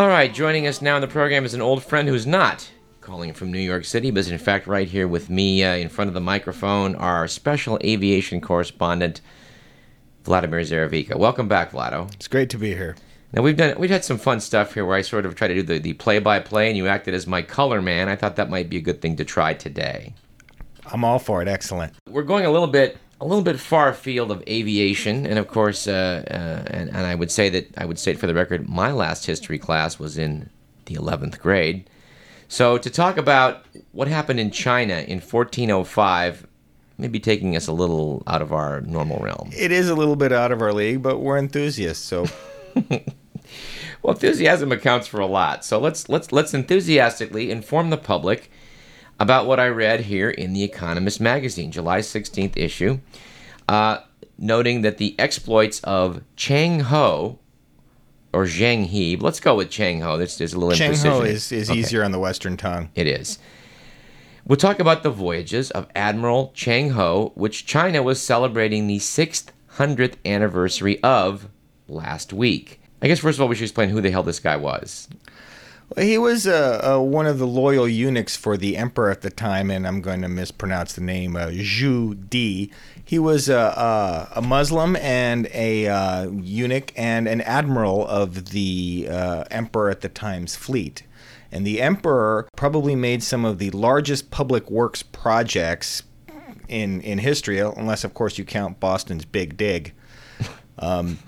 All right, joining us now in the program is an old friend who's not calling from New York City, but is in fact right here with me uh, in front of the microphone, our special aviation correspondent, Vladimir Zaravika. Welcome back, Vlado. It's great to be here. Now we've done we've had some fun stuff here where I sort of try to do the, the play-by-play, and you acted as my color man. I thought that might be a good thing to try today. I'm all for it. Excellent. We're going a little bit a little bit far afield of aviation, and of course, uh, uh, and, and I would say that I would state for the record, my last history class was in the 11th grade. So to talk about what happened in China in 1405, maybe taking us a little out of our normal realm. It is a little bit out of our league, but we're enthusiasts, so Well, enthusiasm accounts for a lot. So let's let's let's enthusiastically inform the public about what I read here in the Economist magazine, July 16th issue, uh, noting that the exploits of Chang Ho or Zheng He, let's go with Chang Ho. There's, there's a little Cheng imprecision. Ho is, is Okay. easier on the Western tongue. It is. We'll talk about the voyages of Admiral Chang Ho, which China was celebrating the 600th anniversary of last week. I guess first of all we should explain who the hell this guy was. He was uh, uh, one of the loyal eunuchs for the emperor at the time, and I'm going to mispronounce the name, uh, Zhu Di. He was uh, uh, a Muslim and a uh, eunuch and an admiral of the emperor at the time's fleet. And the emperor probably made some of the largest public works projects in in history, unless of course you count Boston's Big Dig. Um,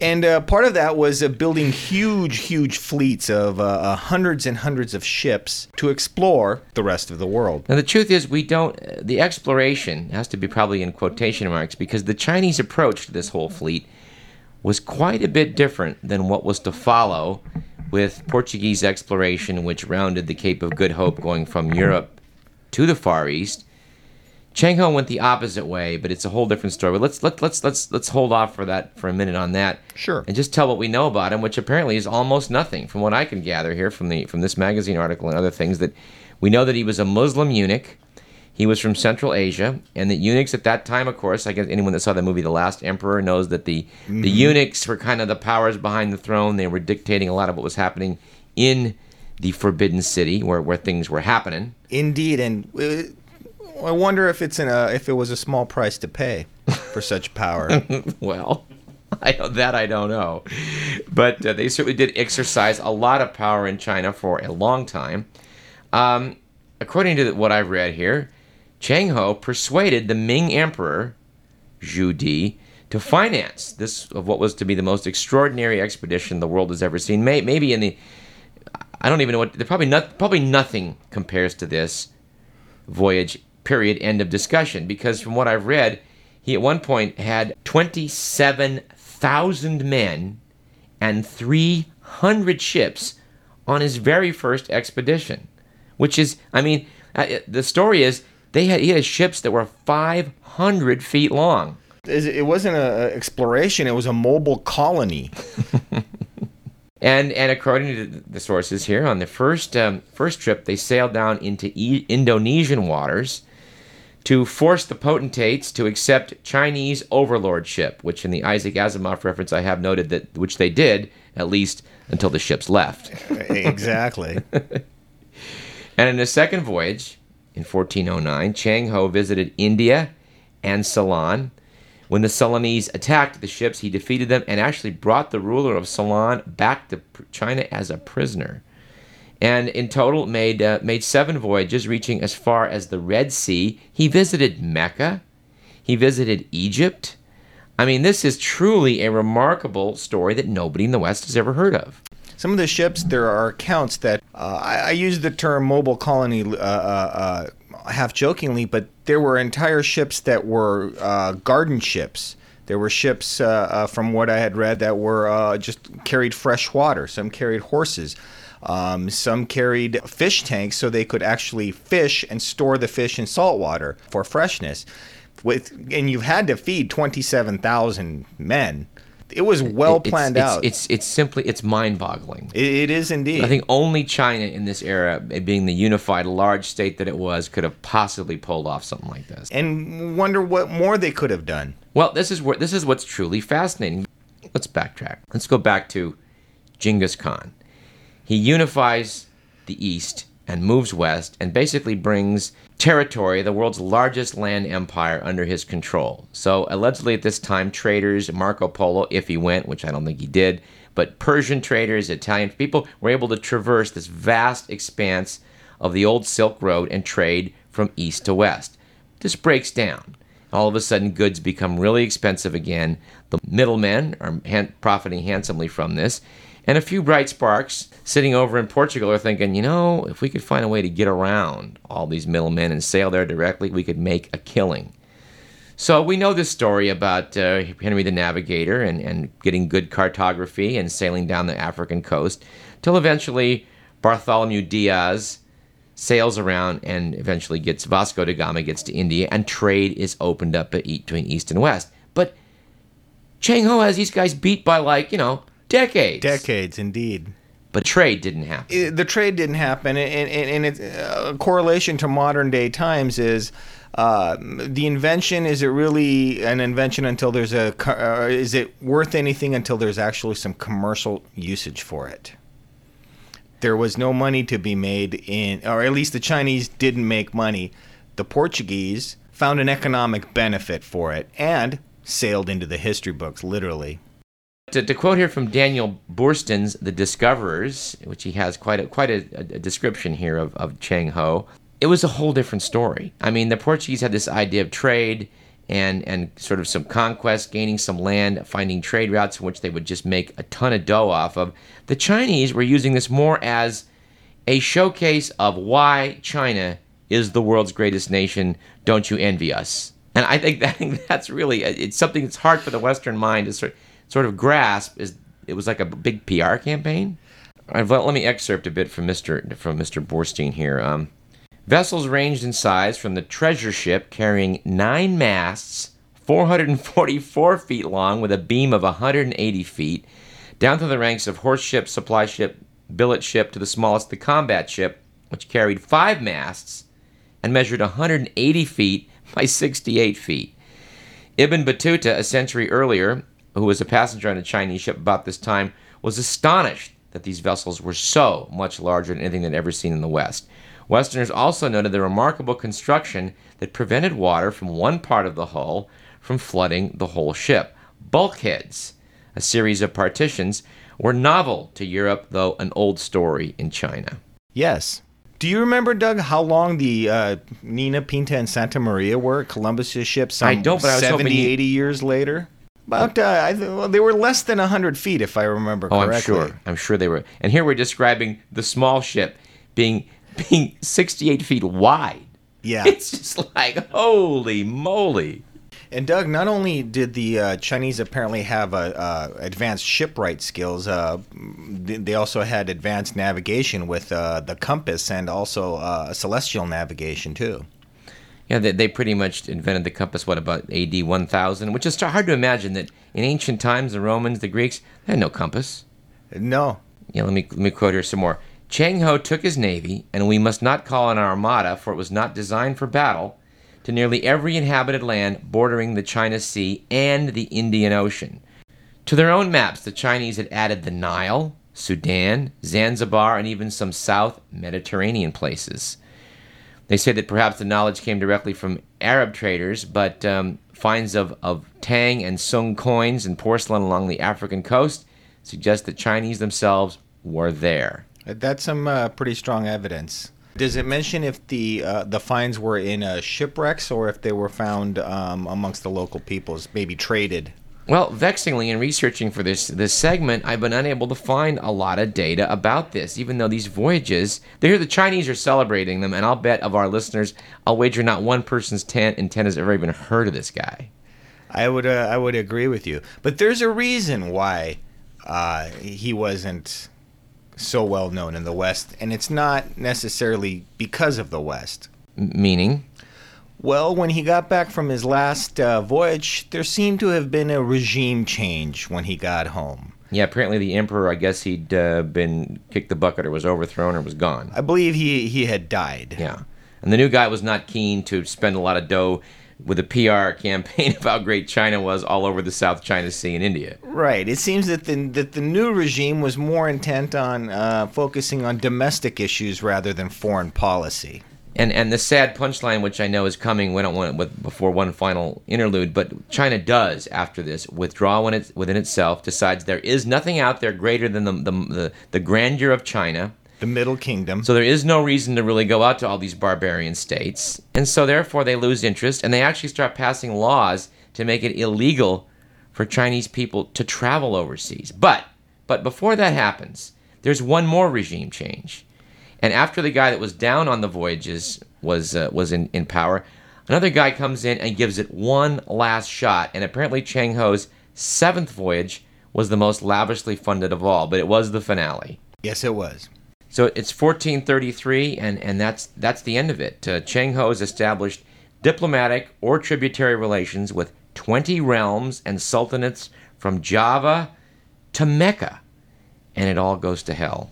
and uh, part of that was uh, building huge, huge fleets of uh, uh, hundreds and hundreds of ships to explore the rest of the world. Now the truth is we don't uh, the exploration has to be probably in quotation marks because the Chinese approach to this whole fleet was quite a bit different than what was to follow with Portuguese exploration which rounded the Cape of Good Hope going from Europe to the Far East. Chang Ho went the opposite way, but it's a whole different story. But let's let, let's let's let's hold off for that for a minute on that. Sure. And just tell what we know about him, which apparently is almost nothing, from what I can gather here from the from this magazine article and other things. That we know that he was a Muslim eunuch. He was from Central Asia, and the eunuchs at that time, of course, I guess anyone that saw the movie The Last Emperor knows that the the eunuchs were kind of the powers behind the throne. They were dictating a lot of what was happening in the Forbidden City, where where things were happening. Indeed, and uh, I wonder if it's in a, if it was a small price to pay for such power. well, I that I don't know, but uh, they certainly did exercise a lot of power in China for a long time. Um, according to what I've read here, Chang Ho persuaded the Ming Emperor Zhu Di to finance this of what was to be the most extraordinary expedition the world has ever seen. May, maybe in the I don't even know what. Probably not. Probably nothing compares to this voyage. Period. End of discussion. Because from what I've read, he at one point had twenty-seven thousand men and three hundred ships on his very first expedition. Which is, I mean, uh, the story is they had he had ships that were five hundred feet long. It wasn't an exploration; it was a mobile colony. And and according to the sources here, on the first um, first trip, they sailed down into e- Indonesian waters to force the potentates to accept Chinese overlordship, which in the Isaac Asimov reference I have noted that which they did at least until the ships left. exactly. And in the second voyage, in 1409, Chang Ho visited India and Ceylon. When the Ceylonese attacked the ships, he defeated them and actually brought the ruler of Ceylon back to China as a prisoner. And in total, made uh, made seven voyages, reaching as far as the Red Sea. He visited Mecca. He visited Egypt. I mean, this is truly a remarkable story that nobody in the West has ever heard of. Some of the ships, there are accounts that uh, I, I use the term mobile colony uh, uh, uh, half jokingly, but there were entire ships that were uh, garden ships. There were ships, from what I had read, that were just carried fresh water. Some carried horses. Um, some carried fish tanks so they could actually fish and store the fish in salt water for freshness. With and you've had to feed twenty-seven thousand men. It was well It's- planned it's, out. It's it's simply it's mind-boggling. It, it is indeed. I think only China in this era, being the unified large state that it was, could have possibly pulled off something like this. and wonder what more they could have done. Well, this is where this is what's truly fascinating. Let's backtrack. Let's go back to Genghis Khan. He unifies the East and moves west and basically brings territory, the world's largest land empire, under his control. So, allegedly at this time, traders, Marco Polo, if he went, which I don't think he did, but Persian traders, Italian people were able to traverse this vast expanse of the old Silk Road and trade from east to west. This breaks down. All of a sudden, goods become really expensive again. The middlemen are profiting handsomely from this. And a few bright sparks sitting over in Portugal are thinking, you know, if we could find a way to get around all these middlemen and sail there directly, we could make a killing. So we know this story about uh, Henry the Navigator and, and getting good cartography and sailing down the African coast, till eventually Bartholomew Diaz sails around and eventually gets Vasco da Gama gets to India, and trade is opened up between East and West. But Chang Ho has these guys beat by like you know decades. Decades, indeed. But trade didn't happen. The trade didn't happen, and, and, and it's, uh, a correlation to modern day times is uh, the invention. Is it really an invention until there's a? Uh, is it worth anything until there's actually some commercial usage for it? There was no money to be made in, or at least the Chinese didn't make money. The Portuguese found an economic benefit for it and sailed into the history books, literally. To, to, quote here from Daniel Boorstin's The Discoverers, which he has quite a, quite a, a description here of, of Chang Ho, it was a whole different story. I mean, the Portuguese had this idea of trade and, and sort of some conquest, gaining some land, finding trade routes in which they would just make a ton of dough off of. The Chinese were using this more as a showcase of why China is the world's greatest nation. Don't you envy us? And I think, that, that's really it's something that's hard for the Western mind to sort sort of grasp. Is it was like a big PR campaign. Right, let me excerpt a bit from Mr. from Mr. Boorstin here. Um, vessels ranged in size from the treasure ship carrying nine masts, 444 feet long, with a beam of 180 feet, down to the ranks of horse ship, supply ship, billet ship, to the smallest, the combat ship, which carried five masts and measured 180 feet by 68 feet. Ibn Battuta, a century earlier, who was a passenger on a Chinese ship about this time, was astonished that these vessels were so much larger than anything they'd ever seen in the West. Westerners also noted the remarkable construction that prevented water from one part of the hull from flooding the whole ship. Bulkheads, a series of partitions, were novel to Europe, though an old story in China. Yes. Do you remember, Doug, how long the uh, Nina, Pinta, and Santa Maria were Columbus's ships? I don't, but I was 70, hoping 80 years later? About, uh, I th- well, they were less than 100 feet, if I remember oh, correctly. I'm sure. I'm sure they were. And here we're describing the small ship being being 68 feet wide. Yeah. It's just like, holy moly. And Doug, not only did the uh, Chinese apparently have uh, uh, advanced shipwright skills, uh, they also had advanced navigation with uh, the compass and also uh, celestial navigation too. Yeah, they, they pretty much invented the compass, what, about AD 1000? Which is hard to imagine that in ancient times, the Romans, the Greeks, they had no compass. No. Yeah, let me, let me quote here some more. Chang Ho took his navy, and we must not call an armada, for it was not designed for battle, to nearly every inhabited land bordering the China Sea and the Indian Ocean. To their own maps, the Chinese had added the Nile, Sudan, Zanzibar, and even some South Mediterranean places. They say that perhaps the knowledge came directly from Arab traders, but um, finds of, of Tang and Sung coins and porcelain along the African coast suggest that Chinese themselves were there. That's some uh, pretty strong evidence. Does it mention if the uh, the finds were in uh, shipwrecks or if they were found um, amongst the local peoples, maybe traded? Well, vexingly, in researching for this this segment, I've been unable to find a lot of data about this. Even though these voyages, they hear the Chinese are celebrating them, and I'll bet of our listeners, I'll wager not one person's tent in ten has ever even heard of this guy. I would uh, I would agree with you, but there's a reason why uh, he wasn't so well known in the West, and it's not necessarily because of the West. Meaning? Well, when he got back from his last uh, voyage, there seemed to have been a regime change when he got home. Yeah, apparently the emperor, I guess he'd uh, been kicked the bucket or was overthrown or was gone. I believe he, he had died. Yeah. And the new guy was not keen to spend a lot of dough with a PR campaign of how great China was all over the South China Sea in India. Right. It seems that the that the new regime was more intent on uh, focusing on domestic issues rather than foreign policy. And and the sad punchline, which I know is coming, we don't want with before one final interlude, but China does after this withdraw when it, within itself, decides there is nothing out there greater than the the, the, the grandeur of China. The Middle Kingdom. So there is no reason to really go out to all these barbarian states, and so therefore they lose interest, and they actually start passing laws to make it illegal for Chinese people to travel overseas. But but before that happens, there's one more regime change and after the guy that was down on the voyages was uh, was in, in power, another guy comes in and gives it one last shot. And apparently Cheng Ho's seventh voyage was the most lavishly funded of all, but it was the finale. Yes, it was. So it's 1433, and, and that's that's the end of it. Uh, Cheng Ho has established diplomatic or tributary relations with 20 realms and sultanates from Java to Mecca, and it all goes to hell.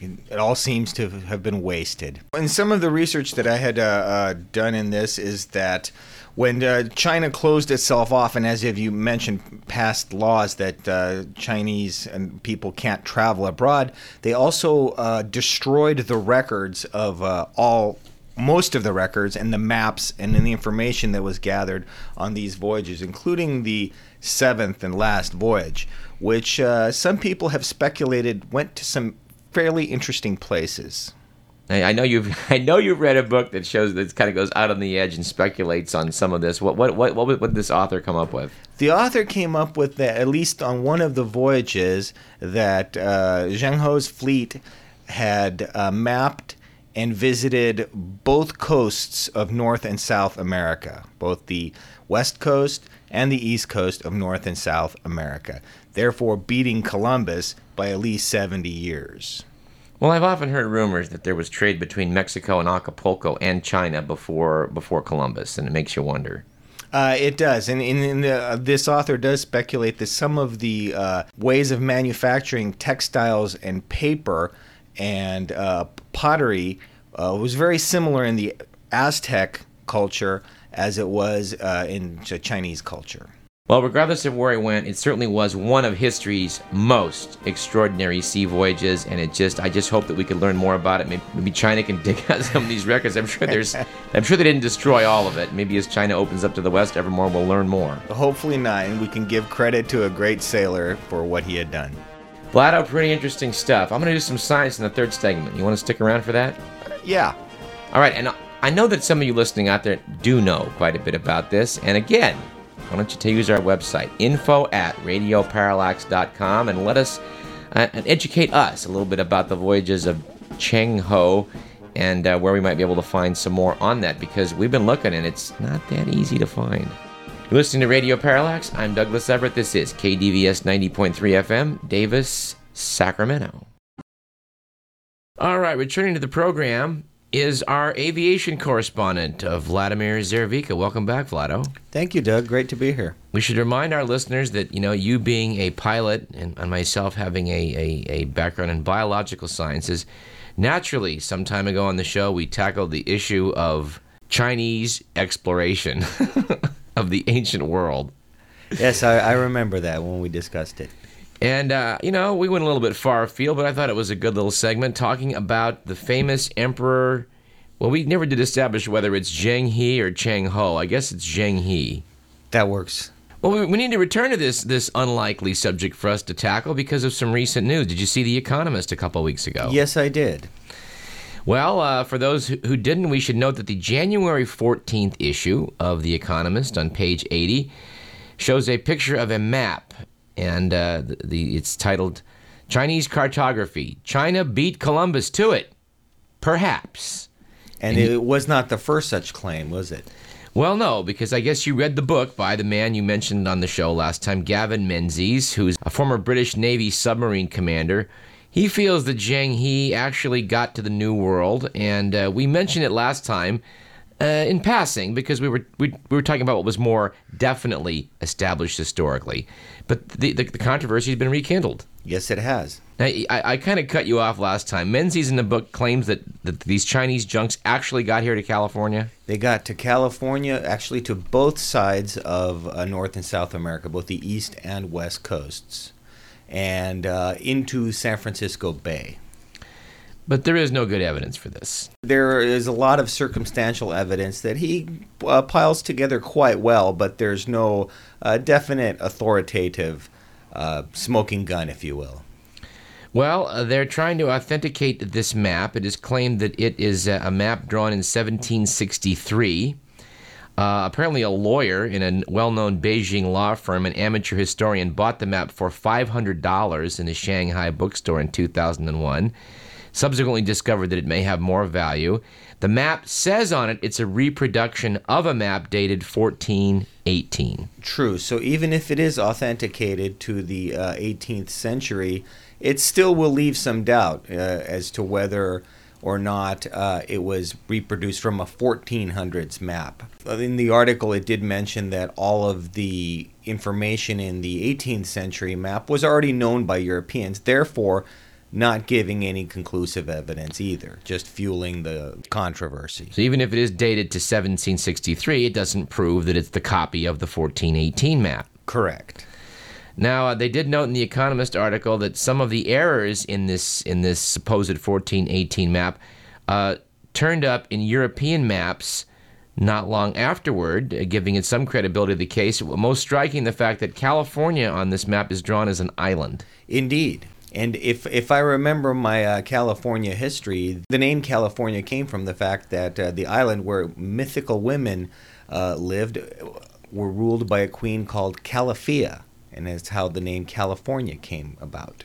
It all seems to have been wasted. And some of the research that I had uh, uh, done in this is that when uh, China closed itself off, and as you mentioned, passed laws that uh, Chinese and people can't travel abroad, they also uh, destroyed the records of uh, all most of the records and the maps and the information that was gathered on these voyages, including the seventh and last voyage, which some people have speculated went to some fairly interesting places. I know you've I know you've read a book that shows that kind of goes out on the edge and speculates on some of this. What what what what would this author come up with? The author came up with that at least on one of the voyages that uh, Zheng Ho's fleet had uh, mapped and visited both coasts of North and South America, both the west coast and the east coast of North and South America, therefore beating Columbus by at least 70 years. Well, I've often heard rumors that there was trade between Mexico and Acapulco and China before before Columbus, and it makes you wonder. Uh, it does, and, and, uh, this author does speculate that some of the uh, ways of manufacturing textiles and paper and uh, pottery uh, was very similar in the Aztec culture as it was uh, in Chinese culture. Well, regardless of where he went, it certainly was one of history's most extraordinary sea voyages, and it just I just hope that we could learn more about it. Maybe, maybe China can dig out some of these records. I'm sure there's I'm sure they didn't destroy all of it. Maybe as China opens up to the west ever more, we'll learn more. Hopefully not, and we can give credit to a great sailor for what he had done. Flat pretty interesting stuff. I'm going to do some science in the third segment. You want to stick around for that? Yeah. All right, and I know that some of you listening out there do know quite a bit about this, and again, why don't you use our website, info at radioparallax.com, and let us uh, and educate us a little bit about the voyages of Cheng Ho and uh, where we might be able to find some more on that because we've been looking and it's not that easy to find. You're listening to Radio Parallax. I'm Douglas Everett. This is KDVS 90.3 FM, Davis, Sacramento. All right, returning to the program is our aviation correspondent, uh, Vladimir Zervika. Welcome back, Vlado. Thank you, Doug. Great to be here. We should remind our listeners that, you know, you being a pilot and, and myself having a, a, a background in biological sciences, naturally, some time ago on the show, we tackled the issue of Chinese exploration of the ancient world. Yes, I, I remember that when we discussed it. And, uh, you know, we went a little bit far afield, but I thought it was a good little segment talking about the famous emperor. Well, we never did establish whether it's Zheng He or Cheng Ho. I guess it's Zheng He. That works. Well, we need to return to this this unlikely subject for us to tackle because of some recent news. Did you see The Economist a couple weeks ago? Yes, I did. Well, uh, for those who didn't, we should note that the January 14th issue of The Economist on page 80 shows a picture of a map and uh, the, the, it's titled Chinese Cartography. China beat Columbus to it, perhaps. And, and it was not the first such claim, was it? Well, no, because I guess you read the book by the man you mentioned on the show last time, Gavin Menzies, who's a former British Navy submarine commander. He feels that Zheng He actually got to the New World, and uh, we mentioned it last time uh, in passing because we were we, we, were talking about what was more definitely established historically. But the, the, the controversy has been rekindled. Yes, it has. Now, I, I kind of cut you off last time. Menzies in the book claims that, that these Chinese junks actually got here to California. They got to California, actually to both sides of uh, North and South America, both the east and west coasts, and uh, into San Francisco Bay. But there is no good evidence for this. There is a lot of circumstantial evidence that he uh, piles together quite well, but there's no uh, definite authoritative uh, smoking gun, if you will. Well, uh, they're trying to authenticate this map. It is claimed that it is a map drawn in 1763. Uh, apparently, a lawyer in a well known Beijing law firm, an amateur historian, bought the map for $500 in a Shanghai bookstore in 2001. Subsequently discovered that it may have more value. The map says on it it's a reproduction of a map dated 1418. True. So even if it is authenticated to the uh, 18th century, it still will leave some doubt uh, as to whether or not uh, it was reproduced from a 1400s map. In the article, it did mention that all of the information in the 18th century map was already known by Europeans, therefore, not giving any conclusive evidence either, just fueling the controversy. So even if it is dated to 1763, it doesn't prove that it's the copy of the 1418 map. Correct. Now, uh, they did note in the Economist article that some of the errors in this in this supposed 1418 map uh, turned up in European maps not long afterward, uh, giving it some credibility to the case. Most striking, the fact that California on this map is drawn as an island. Indeed. And if if I remember my uh, California history, the name California came from the fact that uh, the island where mythical women uh, lived were ruled by a queen called Calafia, and that's how the name California came about.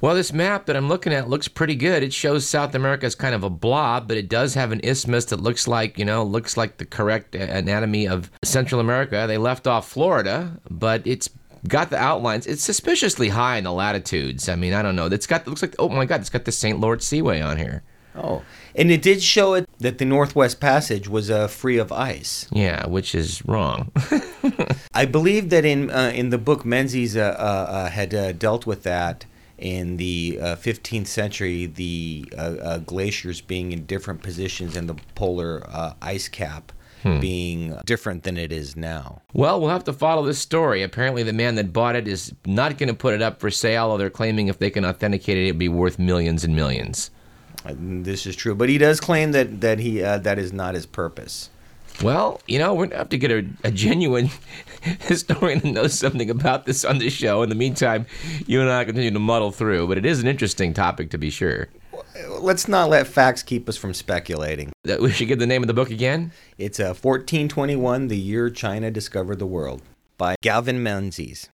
Well, this map that I'm looking at looks pretty good. It shows South America as kind of a blob, but it does have an isthmus that looks like, you know, looks like the correct anatomy of Central America. They left off Florida, but it's got the outlines. It's suspiciously high in the latitudes. I mean, I don't know. It's got it looks like oh my god, it's got the St. Lawrence Seaway on here. Oh, and it did show it that the Northwest Passage was uh, free of ice. Yeah, which is wrong. I believe that in uh, in the book Menzies uh, uh, uh had uh, dealt with that in the 15th century, the glaciers being in different positions in the polar ice cap hmm. being different than it is now. Well, we'll have to follow this story. Apparently, the man that bought it is not going to put it up for sale, although they're claiming if they can authenticate it, it'd be worth millions and millions. Uh, this is true, but he does claim that that he uh, that is not his purpose. Well, you know, we're going to have to get a, a, genuine historian that knows something about this on the show. In the meantime, you and I continue to muddle through, but it is an interesting topic to be sure let's not let facts keep us from speculating. We should give the name of the book again. It's uh, 1421, The Year China Discovered the World by Gavin Menzies.